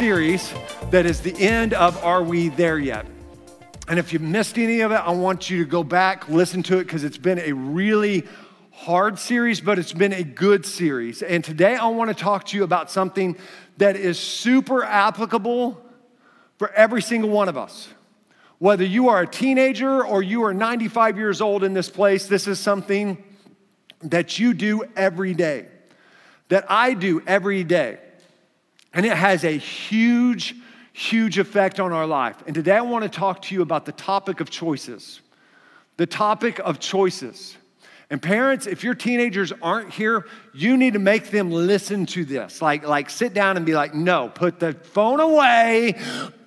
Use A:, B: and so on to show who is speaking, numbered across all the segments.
A: Series that is the end of Are We There Yet? And if you missed any of it, I want you to go back, listen to it, because it's been a really hard series, but it's been a good series. And today, I want to talk to you about something that is super applicable for every single one of us. Whether you are a teenager or you are 95 years old in this place, this is something that you do every day, that I do every day. And it has a huge, huge effect on our life. And today I want to talk to you about the topic of choices. The topic of choices. And parents, if your teenagers aren't here, you need to make them listen to this. Like, like sit down and be like, no, put the phone away,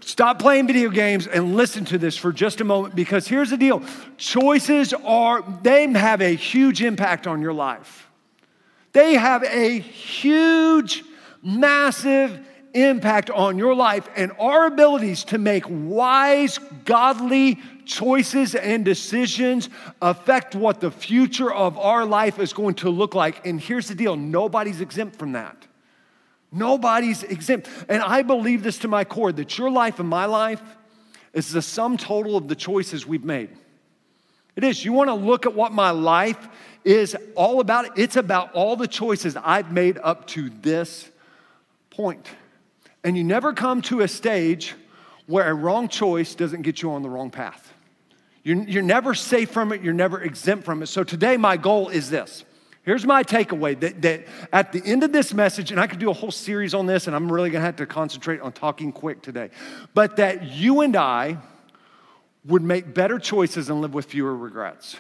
A: stop playing video games, and listen to this for just a moment. Because here's the deal choices are, they have a huge impact on your life. They have a huge massive impact on your life and our abilities to make wise, godly choices and decisions affect what the future of our life is going to look like. And here's the deal nobody's exempt from that. Nobody's exempt. And I believe this to my core that your life and my life is the sum total of the choices we've made. It is. You want to look at what my life is all about? It's about all the choices I've made up to this point. And you never come to a stage where a wrong choice doesn't get you on the wrong path. You're, you're never safe from it, you're never exempt from it. So today, my goal is this. Here's my takeaway that, that at the end of this message, and I could do a whole series on this, and I'm really gonna have to concentrate on talking quick today, but that you and I would make better choices and live with fewer regrets.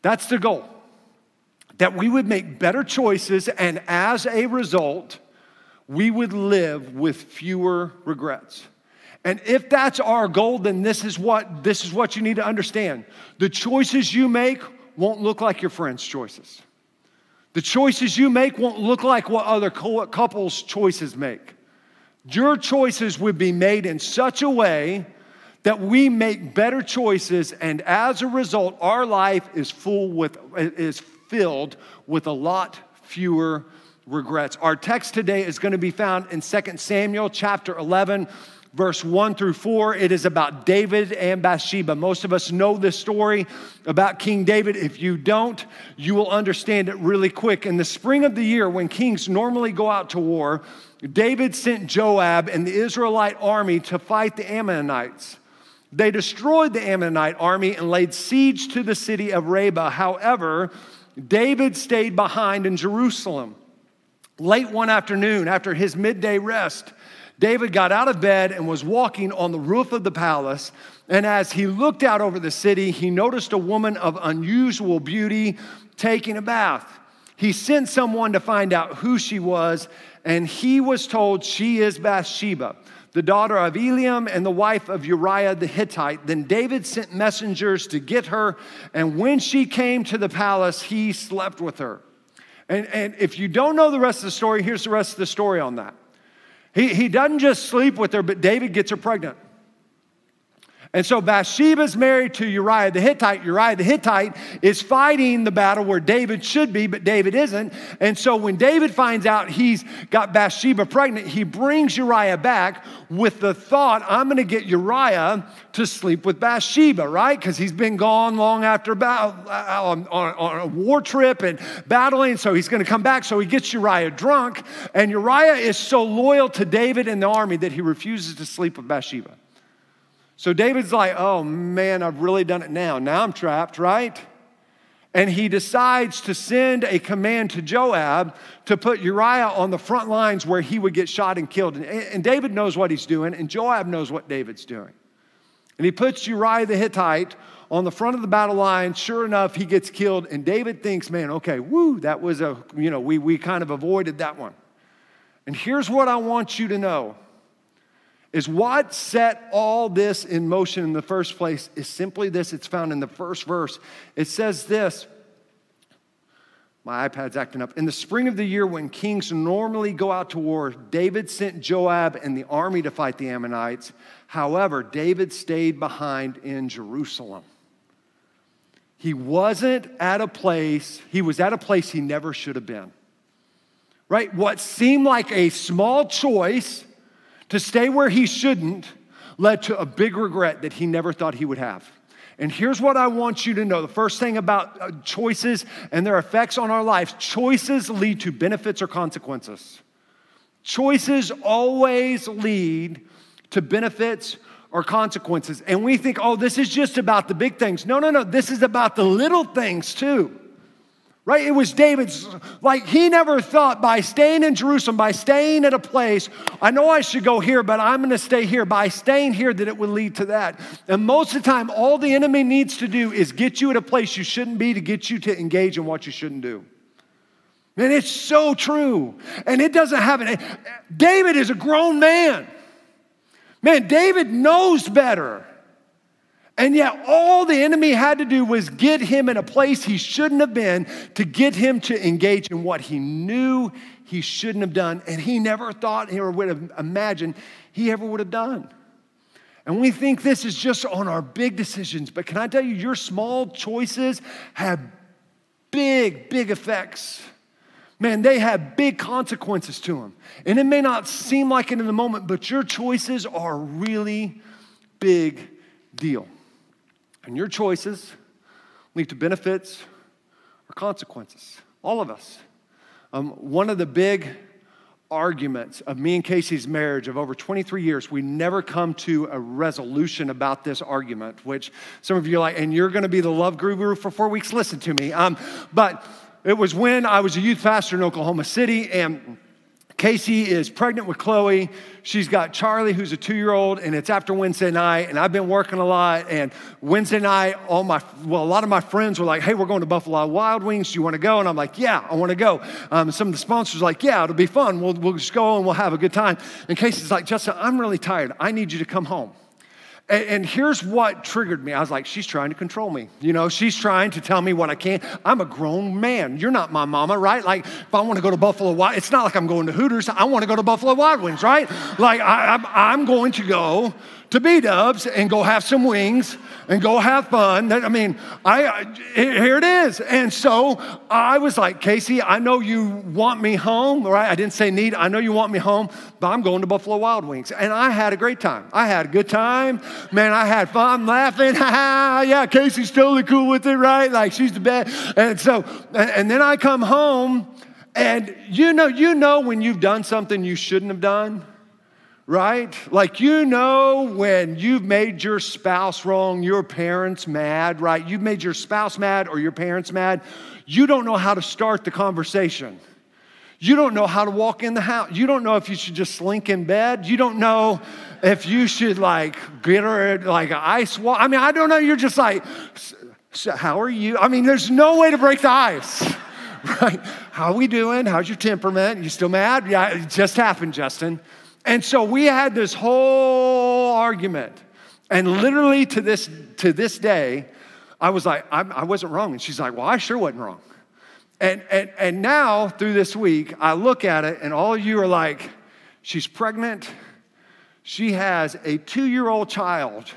A: That's the goal. That we would make better choices, and as a result, we would live with fewer regrets. And if that's our goal, then this is what this is what you need to understand. The choices you make won't look like your friends' choices. The choices you make won't look like what other couples' choices make. Your choices would be made in such a way that we make better choices, and as a result, our life is full with is filled with a lot fewer regrets. Our text today is going to be found in 2 Samuel chapter 11 verse 1 through 4. It is about David and Bathsheba. Most of us know this story about King David. If you don't, you will understand it really quick. In the spring of the year, when kings normally go out to war, David sent Joab and the Israelite army to fight the Ammonites. They destroyed the Ammonite army and laid siege to the city of Rabbah. However, David stayed behind in Jerusalem. Late one afternoon, after his midday rest, David got out of bed and was walking on the roof of the palace. And as he looked out over the city, he noticed a woman of unusual beauty taking a bath. He sent someone to find out who she was, and he was told she is Bathsheba, the daughter of Eliam and the wife of Uriah the Hittite. Then David sent messengers to get her, and when she came to the palace, he slept with her. And, and if you don't know the rest of the story, here's the rest of the story on that. He, he doesn't just sleep with her, but David gets her pregnant. And so Bathsheba's married to Uriah the Hittite. Uriah the Hittite is fighting the battle where David should be, but David isn't. And so when David finds out he's got Bathsheba pregnant, he brings Uriah back with the thought, I'm going to get Uriah to sleep with Bathsheba, right? Because he's been gone long after battle, uh, on, on, on a war trip and battling. So he's going to come back. So he gets Uriah drunk. And Uriah is so loyal to David and the army that he refuses to sleep with Bathsheba. So David's like, oh man, I've really done it now. Now I'm trapped, right? And he decides to send a command to Joab to put Uriah on the front lines where he would get shot and killed. And, David knows what he's doing, and Joab knows what David's doing. And he puts Uriah the Hittite on the front of the battle line. Sure enough, he gets killed. And David thinks, man, okay, woo, that was a, you know, we, we kind of avoided that one. And here's what I want you to know is what set all this in motion in the first place is simply this. It's found in the first verse. It says this. My iPad's acting up. In the spring of the year, when kings normally go out to war, David sent Joab and the army to fight the Ammonites. However, David stayed behind in Jerusalem. He wasn't at a place, he was at a place he never should have been. Right? What seemed like a small choice to stay where he shouldn't led to a big regret that he never thought he would have. And here's what I want you to know the first thing about uh, choices and their effects on our lives choices lead to benefits or consequences. Choices always lead to benefits or consequences. And we think, oh, this is just about the big things. No, no, no, this is about the little things too right? It was David's, like, he never thought by staying in Jerusalem, by staying at a place, I know I should go here, but I'm gonna stay here, by staying here, that it would lead to that. And most of the time, all the enemy needs to do is get you at a place you shouldn't be to get you to engage in what you shouldn't do. And it's so true. And it doesn't happen. David is a grown man. Man, David knows better. And yet, all the enemy had to do was get him in a place he shouldn't have been to get him to engage in what he knew he shouldn't have done. And he never thought or would have imagined he ever would have done. And we think this is just on our big decisions. But can I tell you, your small choices have big, big effects. Man, they have big consequences to them. And it may not seem like it in the moment, but your choices are really big deal. And your choices lead to benefits or consequences. All of us. Um, one of the big arguments of me and Casey's marriage of over 23 years, we never come to a resolution about this argument, which some of you are like, and you're gonna be the love guru for four weeks, listen to me. Um, but it was when I was a youth pastor in Oklahoma City, and Casey is pregnant with Chloe. She's got Charlie, who's a two year old, and it's after Wednesday night. And I've been working a lot. And Wednesday night, all my, well, a lot of my friends were like, hey, we're going to Buffalo Wild Wings. Do you want to go? And I'm like, yeah, I want to go. Um, some of the sponsors like, yeah, it'll be fun. We'll, we'll just go and we'll have a good time. And Casey's like, Justin, I'm really tired. I need you to come home. And, and, here's what triggered me. I was like, she's trying to control me. You know, she's trying to tell me what I can't. I'm a grown man. You're not my mama, right? Like, if I want to go to Buffalo Wild, it's not like I'm going to Hooters. I want to go to Buffalo Wild Wings, right? Like, I, I'm, I'm going to go to B Dubs and go have some wings and go have fun. I mean, I, I, here it is. And so I was like, Casey, I know you want me home, right? I didn't say need. I know you want me home, but I'm going to Buffalo Wild Wings. And I had a great time. I had a good time. Man, I had fun laughing. Ha ha ha yeah, Casey's totally cool with it, right? Like she's the best. And so, and, and then I come home and you know, you know when you've done something you shouldn't have done right? Like, you know, when you've made your spouse wrong, your parents mad, right? You've made your spouse mad or your parents mad, you don't know how to start the conversation. You don't know how to walk in the house. You don't know if you should just slink in bed. You don't know if you should like get her like an ice wall. I mean, I don't know. You're just like, how are you? I mean, there's no way to break the ice, right? How are we doing? How's your temperament? You still mad? Yeah, it just happened, Justin. And so we had this whole argument. And literally to this, to this day, I was like, I'm, I was not wrong. And she's like, Well, I sure wasn't wrong. And, and, and now, through this week, I look at it, and all you are like, She's pregnant. She has a two year old child.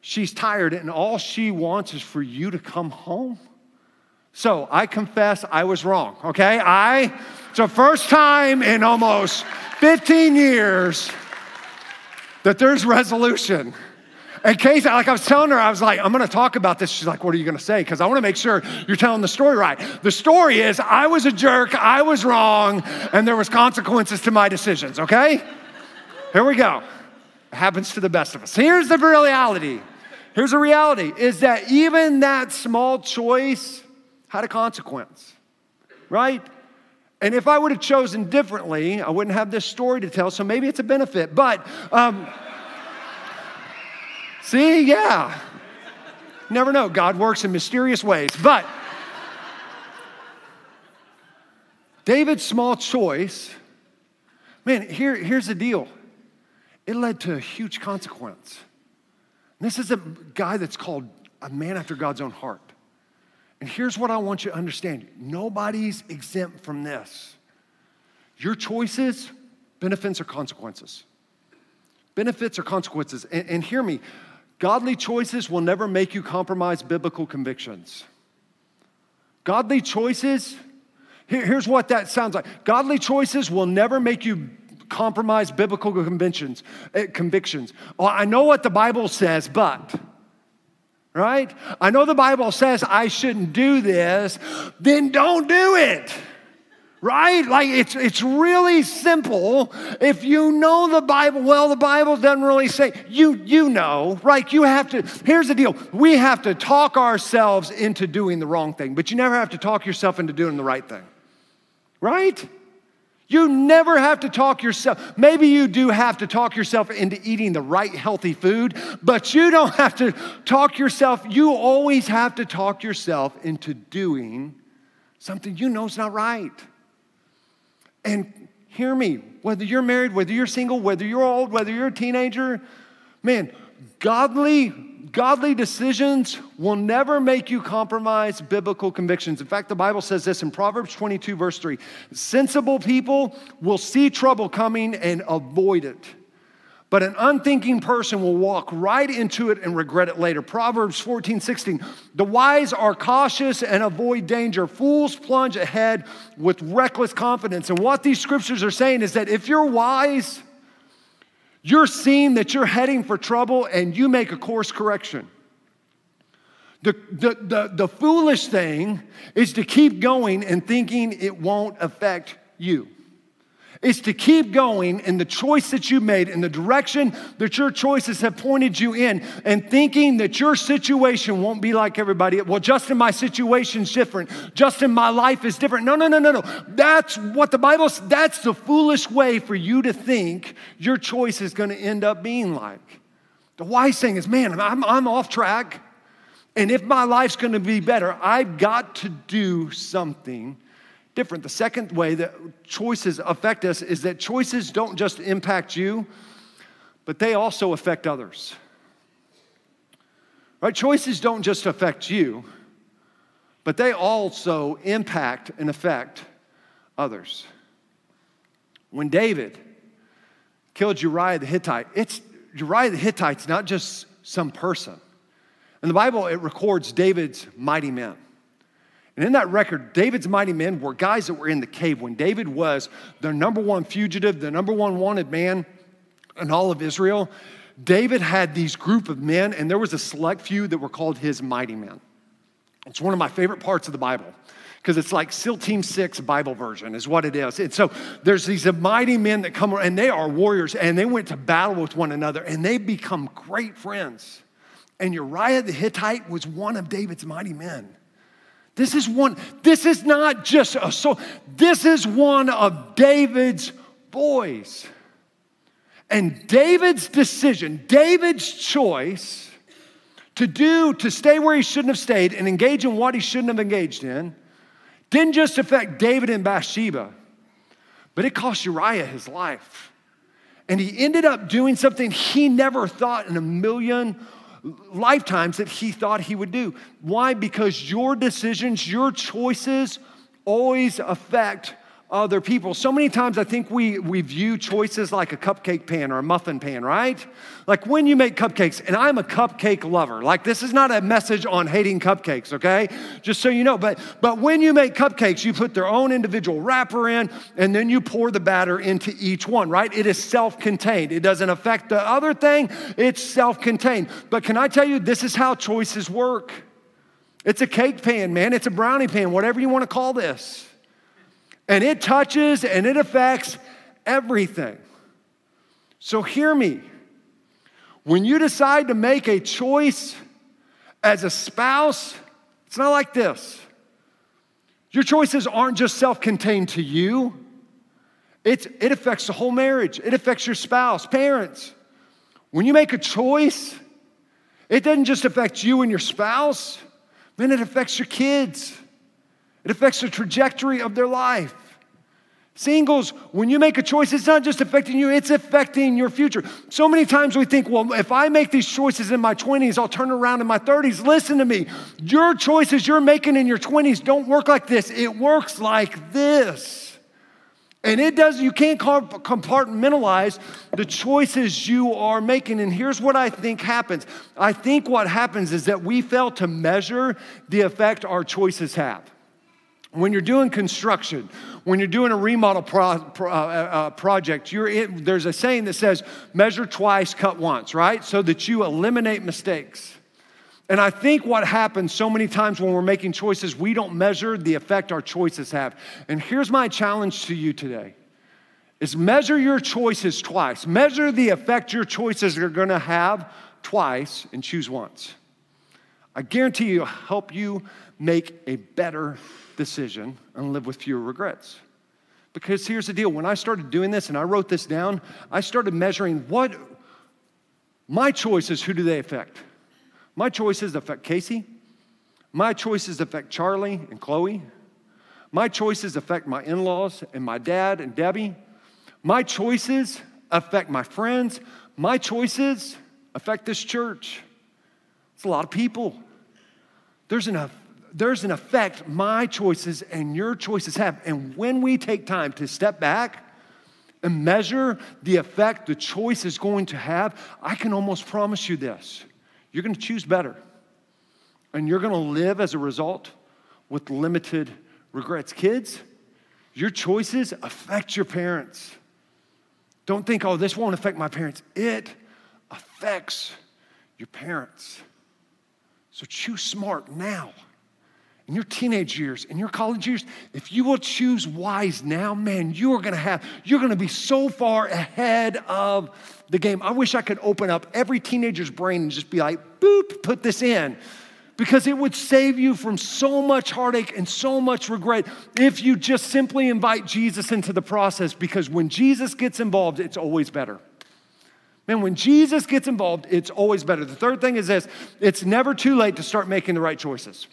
A: She's tired, and all she wants is for you to come home. So I confess I was wrong, okay? I, it's the first time in almost 15 years that there's resolution. And Casey, like I was telling her, I was like, I'm gonna talk about this. She's like, What are you gonna say? Because I wanna make sure you're telling the story right. The story is I was a jerk, I was wrong, and there was consequences to my decisions, okay? Here we go. It happens to the best of us. Here's the reality. Here's the reality is that even that small choice had a consequence, right? And if I would have chosen differently, I wouldn't have this story to tell, so maybe it's a benefit. But, um, see, yeah. Never know. God works in mysterious ways. But David's small choice, man, here, here's the deal it led to a huge consequence. This is a guy that's called a man after God's own heart. And here's what I want you to understand nobody's exempt from this. Your choices, benefits or consequences. Benefits or consequences. And, and hear me godly choices will never make you compromise biblical convictions. Godly choices, here, here's what that sounds like godly choices will never make you compromise biblical convictions. Uh, convictions. Well, I know what the Bible says, but right? I know the Bible says I shouldn't do this, then don't do it. Right? Like it's it's really simple. If you know the Bible, well, the Bible doesn't really say you you know, right? You have to, here's the deal. We have to talk ourselves into doing the wrong thing, but you never have to talk yourself into doing the right thing. Right? You never have to talk yourself. Maybe you do have to talk yourself into eating the right healthy food, but you don't have to talk yourself. You always have to talk yourself into doing something you know is not right. And hear me, whether you're married, whether you're single, whether you're old, whether you're a teenager, man, godly godly decisions will never make you compromise biblical convictions. In fact, the Bible says this in Proverbs 22, verse 3 sensible people will see trouble coming and avoid it. But an unthinking person will walk right into it and regret it later. Proverbs 14, 16. The wise are cautious and avoid danger. Fools plunge ahead with reckless confidence. And what these scriptures are saying is that if you're wise, you're seeing that you're heading for trouble and you make a course correction. The, the, the, the foolish thing is to keep going and thinking it won't affect you is to keep going in the choice that you made, in the direction that your choices have pointed you in, and thinking that your situation won't be like everybody. Well, Justin, my situation's different. Justin, my life is different. No, no, no, no, no. That's what the Bible says. That's the foolish way for you to think your choice is going to end up being like. The wise thing is, man, I'm, I'm off track. And if my life's going to be better, I've got to do something different. The second way that choices affect us is that choices don't just impact you, but they also affect others. Right? Choices don't just affect you, but they also impact and affect others. When David killed Uriah the Hittite, it's Uriah the Hittite's not just some person. In the Bible, it records David's mighty men. And in that record, David's mighty men were guys that were in the cave when David was the number one fugitive, the number one wanted man in all of Israel. David had these group of men, and there was a select few that were called his mighty men. It's one of my favorite parts of the Bible because it's like SEAL Team 6 Bible version, is what it is. And so there's these mighty men that come, and they are warriors, and they went to battle with one another, and they become great friends. And Uriah the Hittite was one of David's mighty men. This is one, this is not just a soul, this is one of David's boys. And David's decision, David's choice to do, to stay where he shouldn't have stayed and engage in what he shouldn't have engaged in, didn't just affect David and Bathsheba, but it cost Uriah his life. And he ended up doing something he never thought in a million lifetimes that he thought he would do. Why? Because your decisions, your choices always affect other people. So many times I think we, we view choices like a cupcake pan or a muffin pan, right? Like when you make cupcakes, and I'm a cupcake lover. Like this is not a message on hating cupcakes, okay? Just so you know. But but when you make cupcakes, you put their own individual wrapper in, and then you pour the batter into each one, right? It is self-contained. It doesn't affect the other thing, it's self-contained. But can I tell you, this is how choices work. It's a cake pan, man. It's a brownie pan, whatever you want to call this and it touches and it affects everything. So hear me. When you decide to make a choice as a spouse, it's not like this. Your choices aren't just self contained to you, it's, it affects the whole marriage, it affects your spouse, parents. When you make a choice, it doesn't just affect you and your spouse, man, it affects your kids. It affects the trajectory of their life. Singles, when you make a choice, it's not just affecting you, it's affecting your future. So many times we think, well, if I make these choices in my 20s, I'll turn around in my 30s. Listen to me. Your choices you're making in your 20s don't work like this, it works like this. And it does, you can't compartmentalize the choices you are making. And here's what I think happens I think what happens is that we fail to measure the effect our choices have. When you're doing construction, when you're doing a remodel pro, pro, uh, uh, project, in, there's a saying that says, measure twice, cut once, right? So that you eliminate mistakes. And I think what happens so many times when we're making choices, we don't measure the effect our choices have. And here's my challenge to you today is measure your choices twice. Measure the effect your choices are gonna have twice and choose once. I guarantee you'll help you make a better decision and live with fewer regrets. Because here's the deal when I started doing this and I wrote this down, I started measuring what my choices, who do they affect? My choices affect Casey. My choices affect Charlie and Chloe. My choices affect my in laws and my dad and Debbie. My choices affect my friends. My choices affect this church. It's a lot of people. There's enough there's an effect my choices and your choices have. And when we take time to step back and measure the effect the choice is going to have, I can almost promise you this you're going to choose better. And you're going to live as a result with limited regrets. Kids, your choices affect your parents. Don't think, oh, this won't affect my parents. It affects your parents. So choose smart now in your teenage years, in your college years, if you will choose wise now, man, you are gonna have, you're gonna be so far ahead of the game. I wish I could open up every teenager's brain and just be like, boop, put this in. Because it would save you from so much heartache and so much regret if you just simply invite Jesus into the process. Because when Jesus gets involved, it's always better. Man, when Jesus gets involved, it's always better. The third thing is this it's never too late to start making the right choices.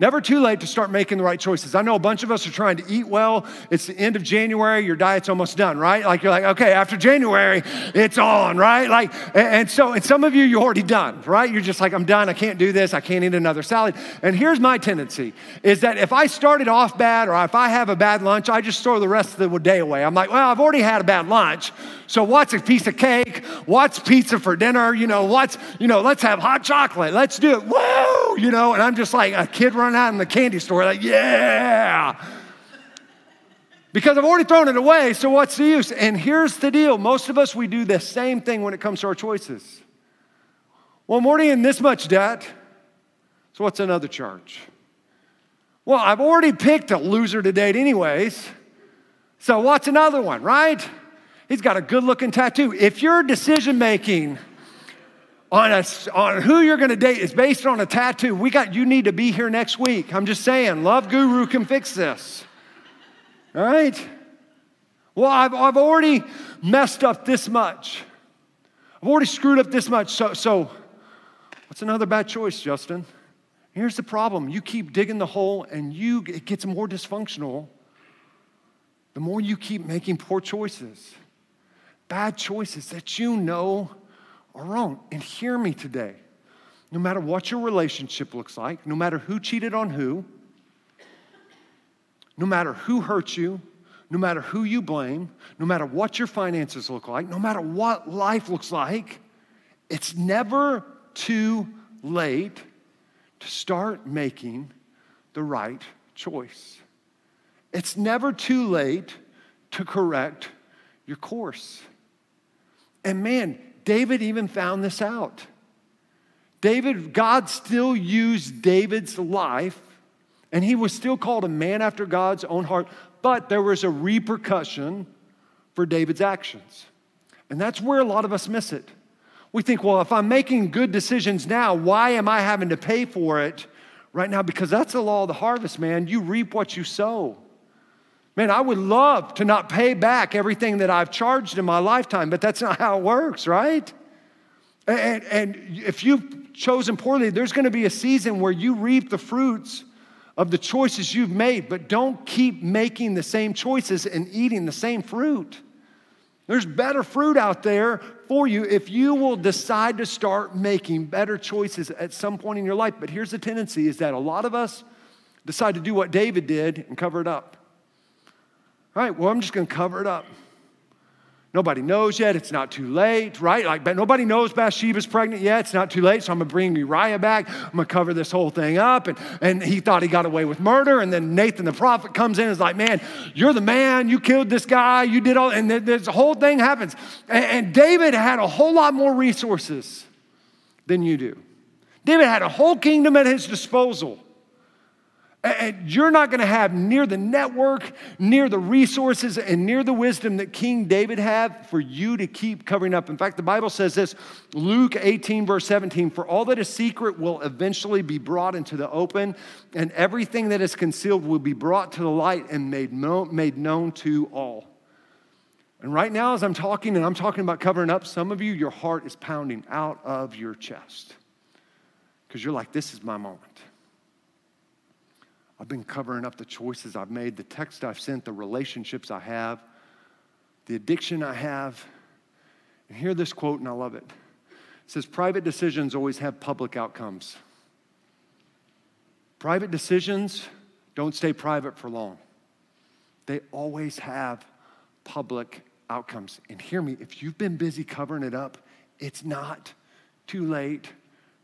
A: Never too late to start making the right choices. I know a bunch of us are trying to eat well. It's the end of January, your diet's almost done, right? Like you're like, okay, after January, it's on, right? Like, and so, and some of you, you're already done, right? You're just like, I'm done, I can't do this, I can't eat another salad. And here's my tendency is that if I started off bad or if I have a bad lunch, I just throw the rest of the day away. I'm like, well, I've already had a bad lunch. So what's a piece of cake? What's pizza for dinner? You know, what's, you know, let's have hot chocolate. Let's do it. Woo! You know, and I'm just like a kid running out in the candy store, like, yeah. Because I've already thrown it away, so what's the use? And here's the deal most of us, we do the same thing when it comes to our choices. Well, I'm already in this much debt, so what's another charge? Well, I've already picked a loser to date, anyways, so what's another one, right? He's got a good looking tattoo. If your decision making on, a, on who you're going to date is based on a tattoo, we got you need to be here next week. I'm just saying, Love Guru can fix this. All right? Well, I've, I've already messed up this much. I've already screwed up this much. So, so what's another bad choice, Justin? Here's the problem. You keep digging the hole and you it gets more dysfunctional the more you keep making poor choices bad choices that you know wrong. And hear me today. No matter what your relationship looks like, no matter who cheated on who, no matter who hurt you, no matter who you blame, no matter what your finances look like, no matter what life looks like, it's never too late to start making the right choice. It's never too late to correct your course. And man, David even found this out. David, God still used David's life, and he was still called a man after God's own heart, but there was a repercussion for David's actions. And that's where a lot of us miss it. We think, well, if I'm making good decisions now, why am I having to pay for it right now? Because that's the law of the harvest, man. You reap what you sow. Man, I would love to not pay back everything that I've charged in my lifetime, but that's not how it works, right? And, and if you've chosen poorly, there's going to be a season where you reap the fruits of the choices you've made, but don't keep making the same choices and eating the same fruit. There's better fruit out there for you if you will decide to start making better choices at some point in your life. But here's the tendency is that a lot of us decide to do what David did and cover it up. All right, well, I'm just going to cover it up. Nobody knows yet. It's not too late, right? Like, but nobody knows Bathsheba's pregnant yet. It's not too late. So I'm going to bring Uriah back. I'm going to cover this whole thing up. And, and he thought he got away with murder. And then Nathan the prophet comes in and is like, man, you're the man. You killed this guy. You did all. And this whole thing happens. And, and David had a whole lot more resources than you do. David had a whole kingdom at his disposal. And you're not going to have near the network, near the resources, and near the wisdom that King David had for you to keep covering up. In fact, the Bible says this Luke 18, verse 17 For all that is secret will eventually be brought into the open, and everything that is concealed will be brought to the light and made made known to all. And right now, as I'm talking and I'm talking about covering up, some of you, your heart is pounding out of your chest because you're like, this is my moment. I've been covering up the choices I've made, the text I've sent, the relationships I have, the addiction I have. And hear this quote, and I love it. It says, Private decisions always have public outcomes. Private decisions don't stay private for long, they always have public outcomes. And hear me, if you've been busy covering it up, it's not too late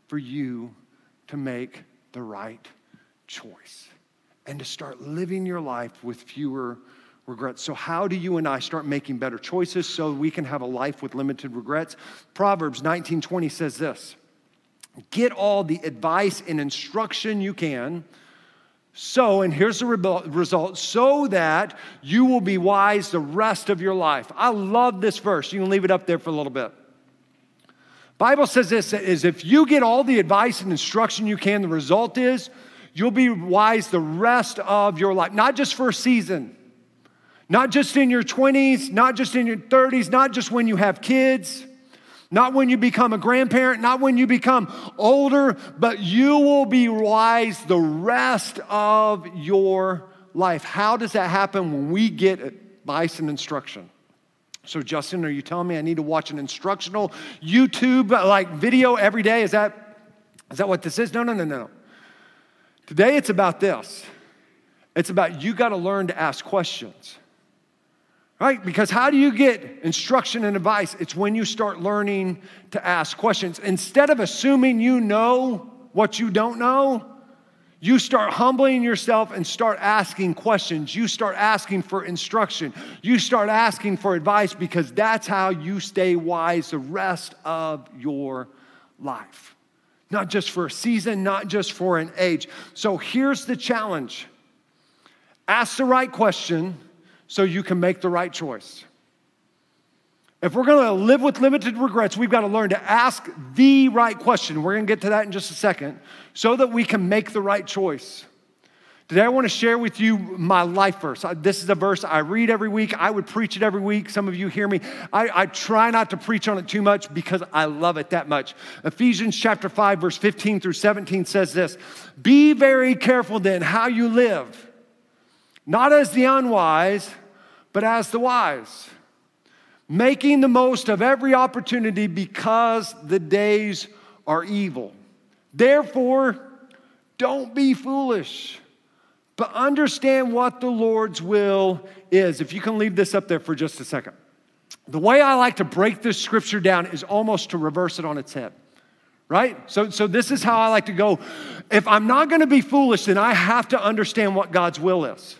A: for you to make the right choice and to start living your life with fewer regrets. So, how do you and I start making better choices so we can have a life with limited regrets? Proverbs 19:20 says this: Get all the advice and instruction you can. So, and here's the result so that you will be wise the rest of your life. I love this verse. You can leave it up there for a little bit. Bible says this is if you get all the advice and instruction you can, the result is You'll be wise the rest of your life, not just for a season, not just in your 20s, not just in your 30s, not just when you have kids, not when you become a grandparent, not when you become older, but you will be wise the rest of your life. How does that happen when we get advice and instruction? So, Justin, are you telling me I need to watch an instructional YouTube like video every day? Is that, is that what this is? No, no, no, no. Today it's about this. It's about you got to learn to ask questions. Right? Because how do you get instruction and advice? It's when you start learning to ask questions. Instead of assuming you know what you don't know, you start humbling yourself and start asking questions. You start asking for instruction. You start asking for advice because that's how you stay wise the rest of your life not just for a season, not just for an age. So here's the challenge ask the right question so you can make the right choice. If we're gonna live with limited regrets, we've got to learn to ask the right question. We're gonna get to that in just a second so that we can make the right choice. Today, I want to share with you my life verse. Uh, this is a verse I read every week. I would preach it every week. Some of you hear me. I, I, try not to preach on it too much because I love it that much. Ephesians chapter 5, verse 15 through 17 says this Be very careful then how you live, not as the unwise, but as the wise, making the most of every opportunity because the days are evil. Therefore, don't be foolish but understand what the Lord's will is. If you can leave this up there for just a second. The way I like to break this scripture down is almost to reverse it on its head, right? So, so this is how I like to go. If I'm not gonna be foolish, then I have to understand what God's will is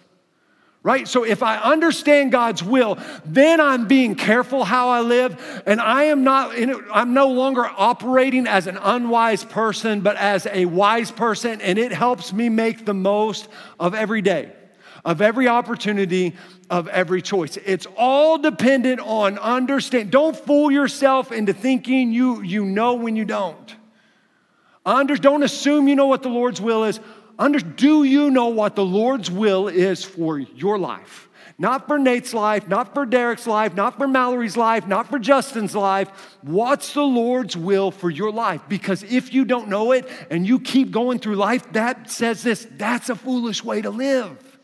A: right? So if I understand God's will, then I'm being careful how I live, and I am not, I'm no longer operating as an unwise person, but as a wise person, and it helps me make the most of every day, of every opportunity, of every choice. It's all dependent on understand. Don't fool yourself into thinking you, you know when you don't. Under, don't assume you know what the Lord's will is under, do you know what the Lord's will is for your life? Not for Nate's life, not for Derek's life, not for Mallory's life, not for Justin's life. What's the Lord's will for your life? Because if you don't know it and you keep going through life, that says this that's a foolish way to live.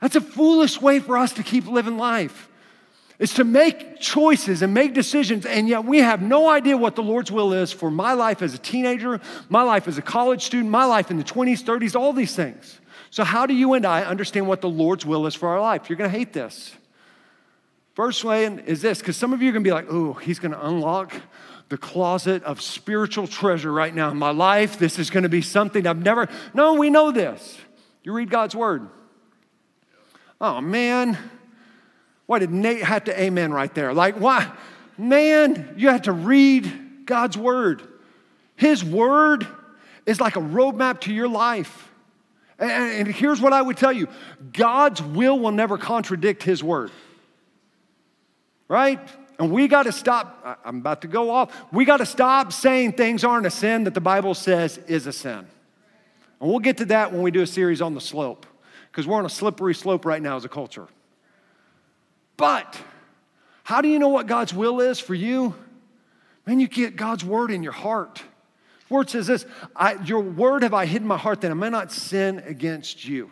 A: That's a foolish way for us to keep living life. It's to make choices and make decisions, and yet we have no idea what the Lord's will is for my life as a teenager, my life as a college student, my life in the 20s, 30s, all these things. So, how do you and I understand what the Lord's will is for our life? You're to hate this. First way is this, because some of you are to be like, oh, he's to unlock the closet of spiritual treasure right now in my life. This is to be something I've never. No, we know this. You read God's word. Oh, man. Why did Nate have to amen right there? Like, why? Man, you have to read God's word. His word is like a roadmap to your life. And, here's what I would tell you God's will will never contradict His word. Right? And we got to stop. I'm about to go off. We got to stop saying things aren't a sin that the Bible says is a sin. And we'll get to that when we do a series on the slope, because we're on a slippery slope right now as a culture. But how do you know what God's will is for you? Man, you get God's word in your heart word says this Your word have I hidden in my heart that I may not sin against you.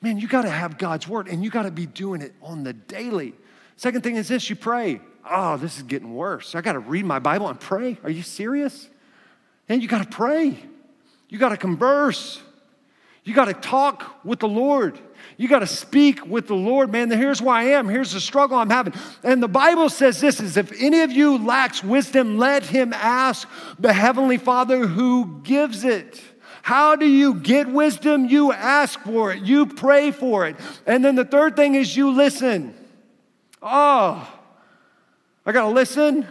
A: Man, you got to have God's word and you got to be doing it on the daily. Second thing is this you pray. Oh, this is getting worse. I got to read my Bible and pray. Are you serious? And you got to pray. You got to converse. You got to talk with the Lord. You got to speak with the Lord, man. Here's where I am. Here's the struggle I'm having. And the Bible says this is if any of you lacks wisdom, let him ask the heavenly Father who gives it. How do you get wisdom? You ask for it. You pray for it. And then the third thing is you listen. Oh, I got to listen.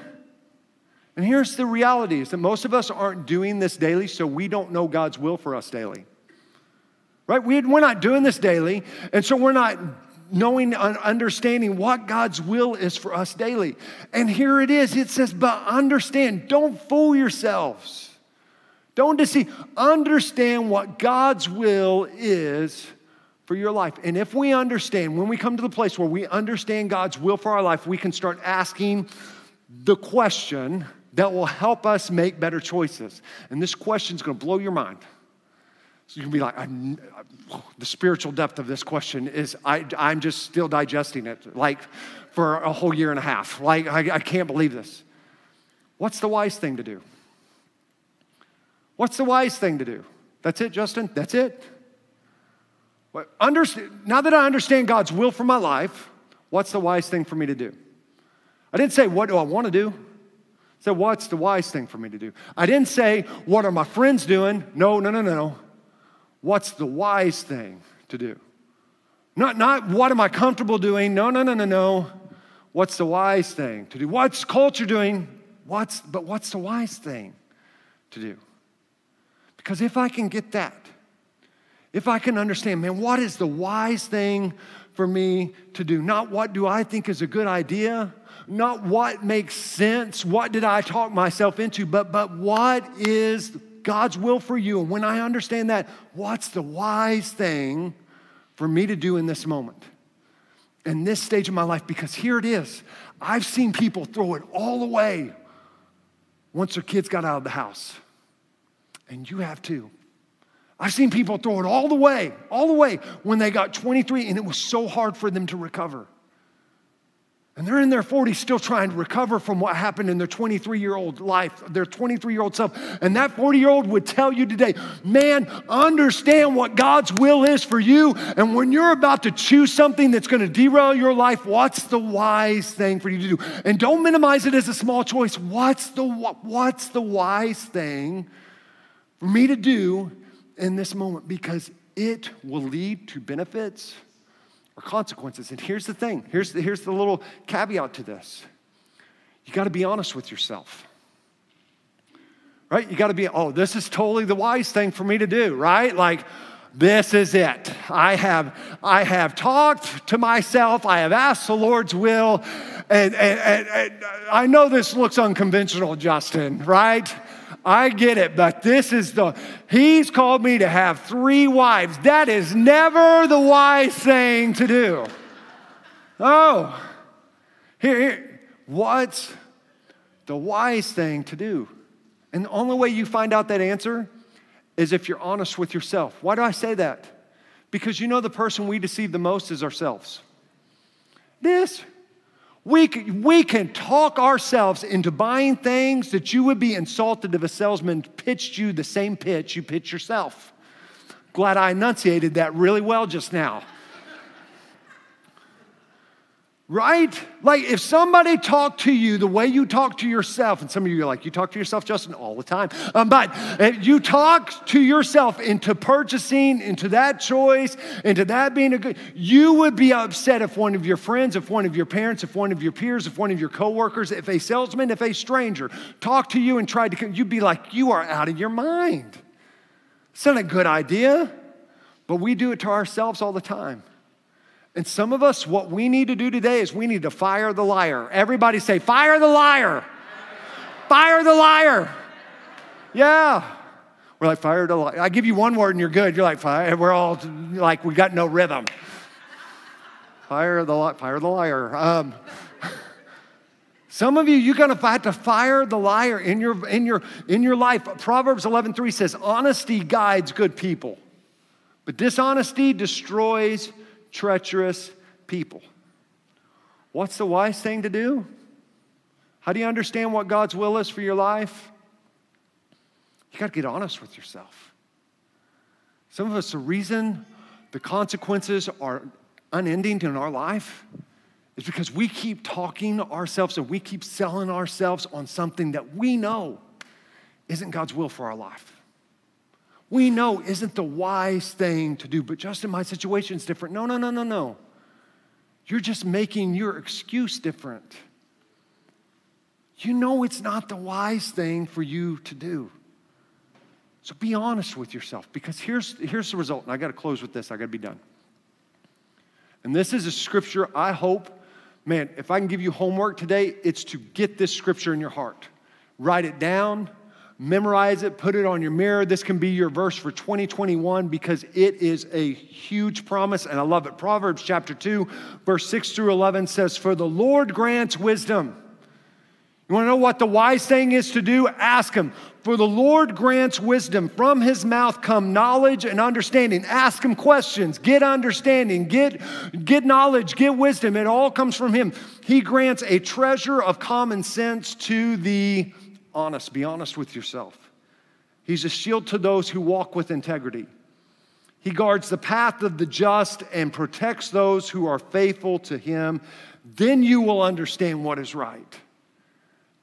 A: And here's the reality is that most of us aren't doing this daily, so we don't know God's will for us daily right? We're not doing this daily, and so we're not knowing understanding what God's will is for us daily. And here it is it says, but understand, don't fool yourselves. Don't deceive. Understand what God's will is for your life. And if we understand, when we come to the place where we understand God's will for our life, we can start asking the question that will help us make better choices. And this question is going to blow your mind. So you can be like, the spiritual depth of this question is I, I'm just still digesting it, like for a whole year and a half. Like, I, I can't believe this. What's the wise thing to do? What's the wise thing to do? That's it, Justin? That's it? What, understand, now that I understand God's will for my life, what's the wise thing for me to do? I didn't say, what do I want to do? I said, what's the wise thing for me to do? I didn't say, what are my friends doing? No, no, no, no what's the wise thing to do? Not, not what am I comfortable doing? No, no, no, no, no. What's the wise thing to do? What's culture doing? What's, but what's the wise thing to do? Because if I can get that, if I can understand, man, what is the wise thing for me to do? Not what do I think is a good idea, not what makes sense, what did I talk myself into, but, but what is God's will for you. And when I understand that, what's the wise thing for me to do in this moment? In this stage of my life, because here it is. I've seen people throw it all away once their kids got out of the house. And you have too. I've seen people throw it all the way, all the way when they got 23, and it was so hard for them to recover. And they're in their 40s still trying to recover from what happened in their 23 year old life, their 23 year old self. And that 40 year old would tell you today, man, understand what God's will is for you. And when you're about to choose something that's going to derail your life, what's the wise thing for you to do? And don't minimize it as a small choice. What's the, what's the wise thing for me to do in this moment? Because it will lead to benefits consequences. And here's the thing here's the, here's the little caveat to this you got to be honest with yourself. Right? You got to be, oh, this is totally the wise thing for me to do, right? Like, this is it. I have, I have talked to myself. I have asked the Lord's will. And, and, and, and I know this looks unconventional, Justin, right? I get it, but this is the, he's called me to have three wives. That is never the wise thing to do. Oh, here, here what's the wise thing to do? And the only way you find out that answer is if you're honest with yourself. Why do I say that? Because you know the person we deceive the most is ourselves. This. We can, we can talk ourselves into buying things that you would be insulted if a salesman pitched you the same pitch you pitch yourself. Glad I enunciated that really well just now. Right? Like if somebody talked to you the way you talk to yourself, and some of you are like, you talk to yourself, Justin, all the time. Um, but you talk to yourself into purchasing, into that choice, into that being a good, you would be upset if one of your friends, if one of your parents, if one of your peers, if one of your coworkers, if a salesman, if a stranger talked to you and tried to, you'd be like, you are out of your mind. It's not a good idea, but we do it to ourselves all the time. And some of us, what we need to do today is we need to fire the liar. Everybody say, fire the liar. Fire the liar. Yeah. We're like, fire the liar. I give you one word and you're good. You're like, fire. We're all like, we got no rhythm. Fire the, li- fire the liar. Um, some of you, you're gonna have to fire the liar in your, in your, in your life. Proverbs 11.3 says, honesty guides good people, but dishonesty destroys treacherous people. What's the wise thing to do? How do you understand what God's will is for your life? You got to get honest with yourself. Some of us, the reason the consequences are unending in our life is because we keep talking ourselves and we keep selling ourselves on something that we know isn't God's will for our life we know isn't the wise thing to do, but Justin, my situation is different. No, no, no, no, no. You're just making your excuse different. You know it's not the wise thing for you to do. So be honest with yourself because here's, here's the result. And I got to close with this, I got to be done. And this is a scripture I hope, man, if I can give you homework today, it's to get this scripture in your heart. Write it down, memorize it, put it on your mirror. This can be your verse for 2021 because it is a huge promise and I love it. Proverbs chapter 2, verse 6 through 11 says, For the Lord grants wisdom. You want to know what the wise thing is to do? Ask him. For the Lord grants wisdom. From his mouth come knowledge and understanding. Ask him questions. Get understanding. Get, get knowledge. Get wisdom. It all comes from him. He grants a treasure of common sense to the honest. Be honest with yourself. He's a shield to those who walk with integrity. He guards the path of the just and protects those who are faithful to him. Then you will understand what is right,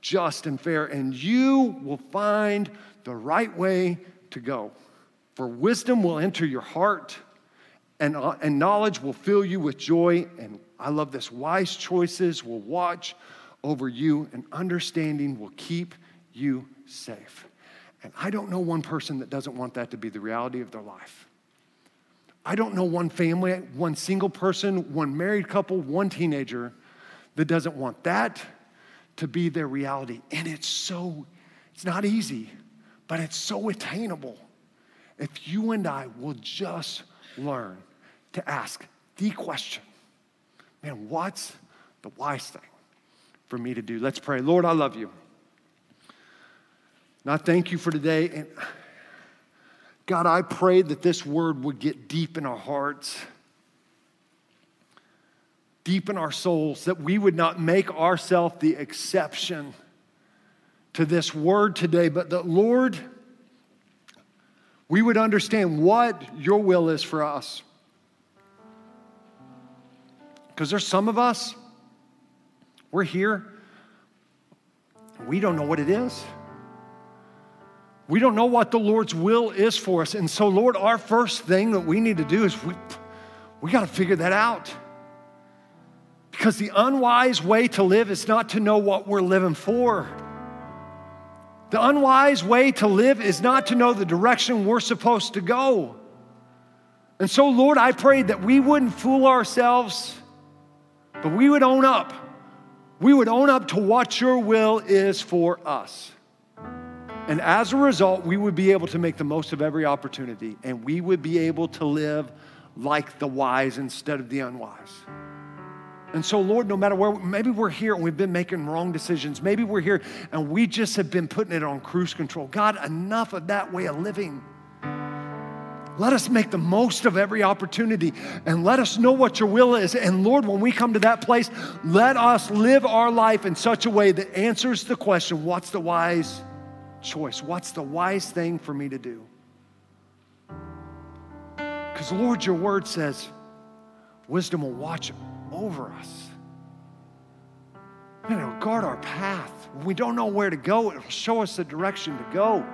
A: just and fair, and you will find the right way to go. For wisdom will enter your heart, and, uh, and knowledge will fill you with joy. And I love this wise choices will watch over you, and understanding will keep you safe. And I don't know one person that doesn't want that to be the reality of their life. I don't know one family, one single person, one married couple, one teenager that doesn't want that to be their reality. And it's so, it's not easy, but it's so attainable if you and I will just learn to ask the question man, what's the wise thing for me to do? Let's pray. Lord, I love you. And I thank you for today. And God, I pray that this word would get deep in our hearts, deep in our souls, that we would not make ourselves the exception to this word today, but that, Lord, we would understand what your will is for us. Because there's some of us, we're here, we don't know what it is. We don't know what the Lord's will is for us. And so, Lord, our first thing that we need to do is we, we got to figure that out. Because the unwise way to live is not to know what we're living for. The unwise way to live is not to know the direction we're supposed to go. And so, Lord, I pray that we wouldn't fool ourselves, but we would own up. We would own up to what your will is for us. And as a result, we would be able to make the most of every opportunity and we would be able to live like the wise instead of the unwise. And so, Lord, no matter where, maybe we're here and we've been making wrong decisions. Maybe we're here and we just have been putting it on cruise control. God, enough of that way of living. Let us make the most of every opportunity and let us know what your will is. And Lord, when we come to that place, let us live our life in such a way that answers the question what's the wise choice? What's the wise thing for me to do? Because, Lord, your word says wisdom will watch over us. And it'll guard our path. When we don't know where to go, it'll show us the direction to go.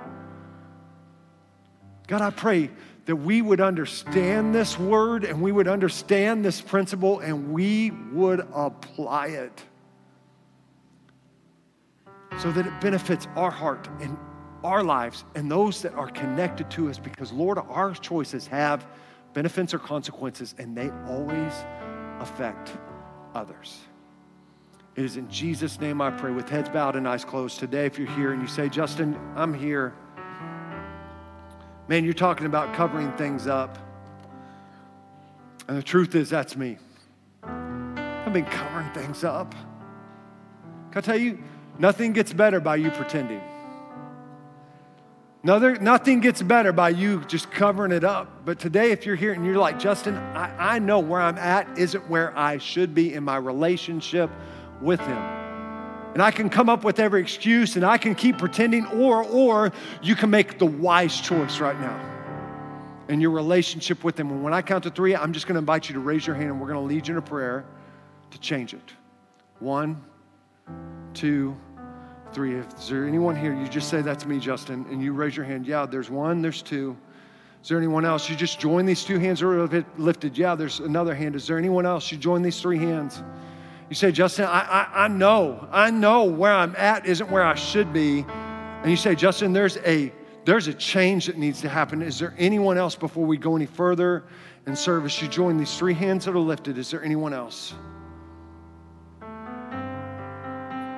A: God, I pray that we would understand this word and we would understand this principle and we would apply it so that it benefits our heart and our lives and those that are connected to us because, Lord, our choices have benefits or consequences and they always affect others. It is in Jesus' name I pray with heads bowed and eyes closed today. If you're here and you say, Justin, I'm here. Man, you're talking about covering things up. And the truth is, that's me. I've been covering things up. Can I tell you, nothing gets better by you pretending. Another, nothing gets better by you just covering it up. But today, if you're here and you're like, Justin, I, I know where I'm at isn't where I should be in my relationship with Him. And I can come up with every excuse and I can keep pretending, or, or you can make the wise choice right now in your relationship with Him. And when I count to three, I'm just going to invite you to raise your hand and we're going to lead you in a prayer to change it. One, two, three. If is there anyone here, you just say that's me, Justin, and you raise your hand. Yeah, there's one, there's two. Is there anyone else? You just join these two hands are lifted. Yeah, there's another hand. Is there anyone else? You join these three hands. You say, Justin, I, I, I know, I know where I'm at isn't where I should be. And you say, Justin, there's a there's a change that needs to happen. Is there anyone else before we go any further in service? You join these three hands that are lifted. Is there anyone else?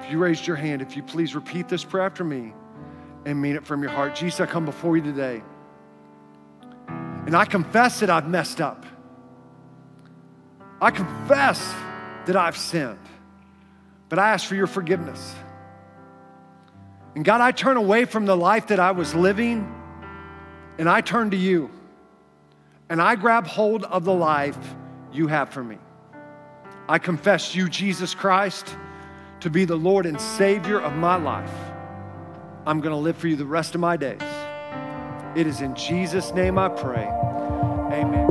A: If you raised your hand, if you please repeat this prayer after me and mean it from your heart. Jesus, I come before you today. And I confess that I've messed up. I confess that I've sinned. But I ask for your forgiveness. And God, I turn away from the life that I was living and I turn to you. And I grab hold of the life you have for me. I confess you, Jesus Christ to be the Lord and Savior of my life. I'm going to live for you the rest of my days. It is in Jesus' name I pray. Amen.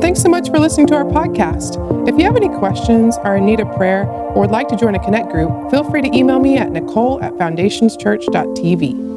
B: Thanks so much for listening to our podcast. If you have any questions, are in need of prayer, or would like to join a Connect group, feel free to email me at nicole at foundationschurch.tv.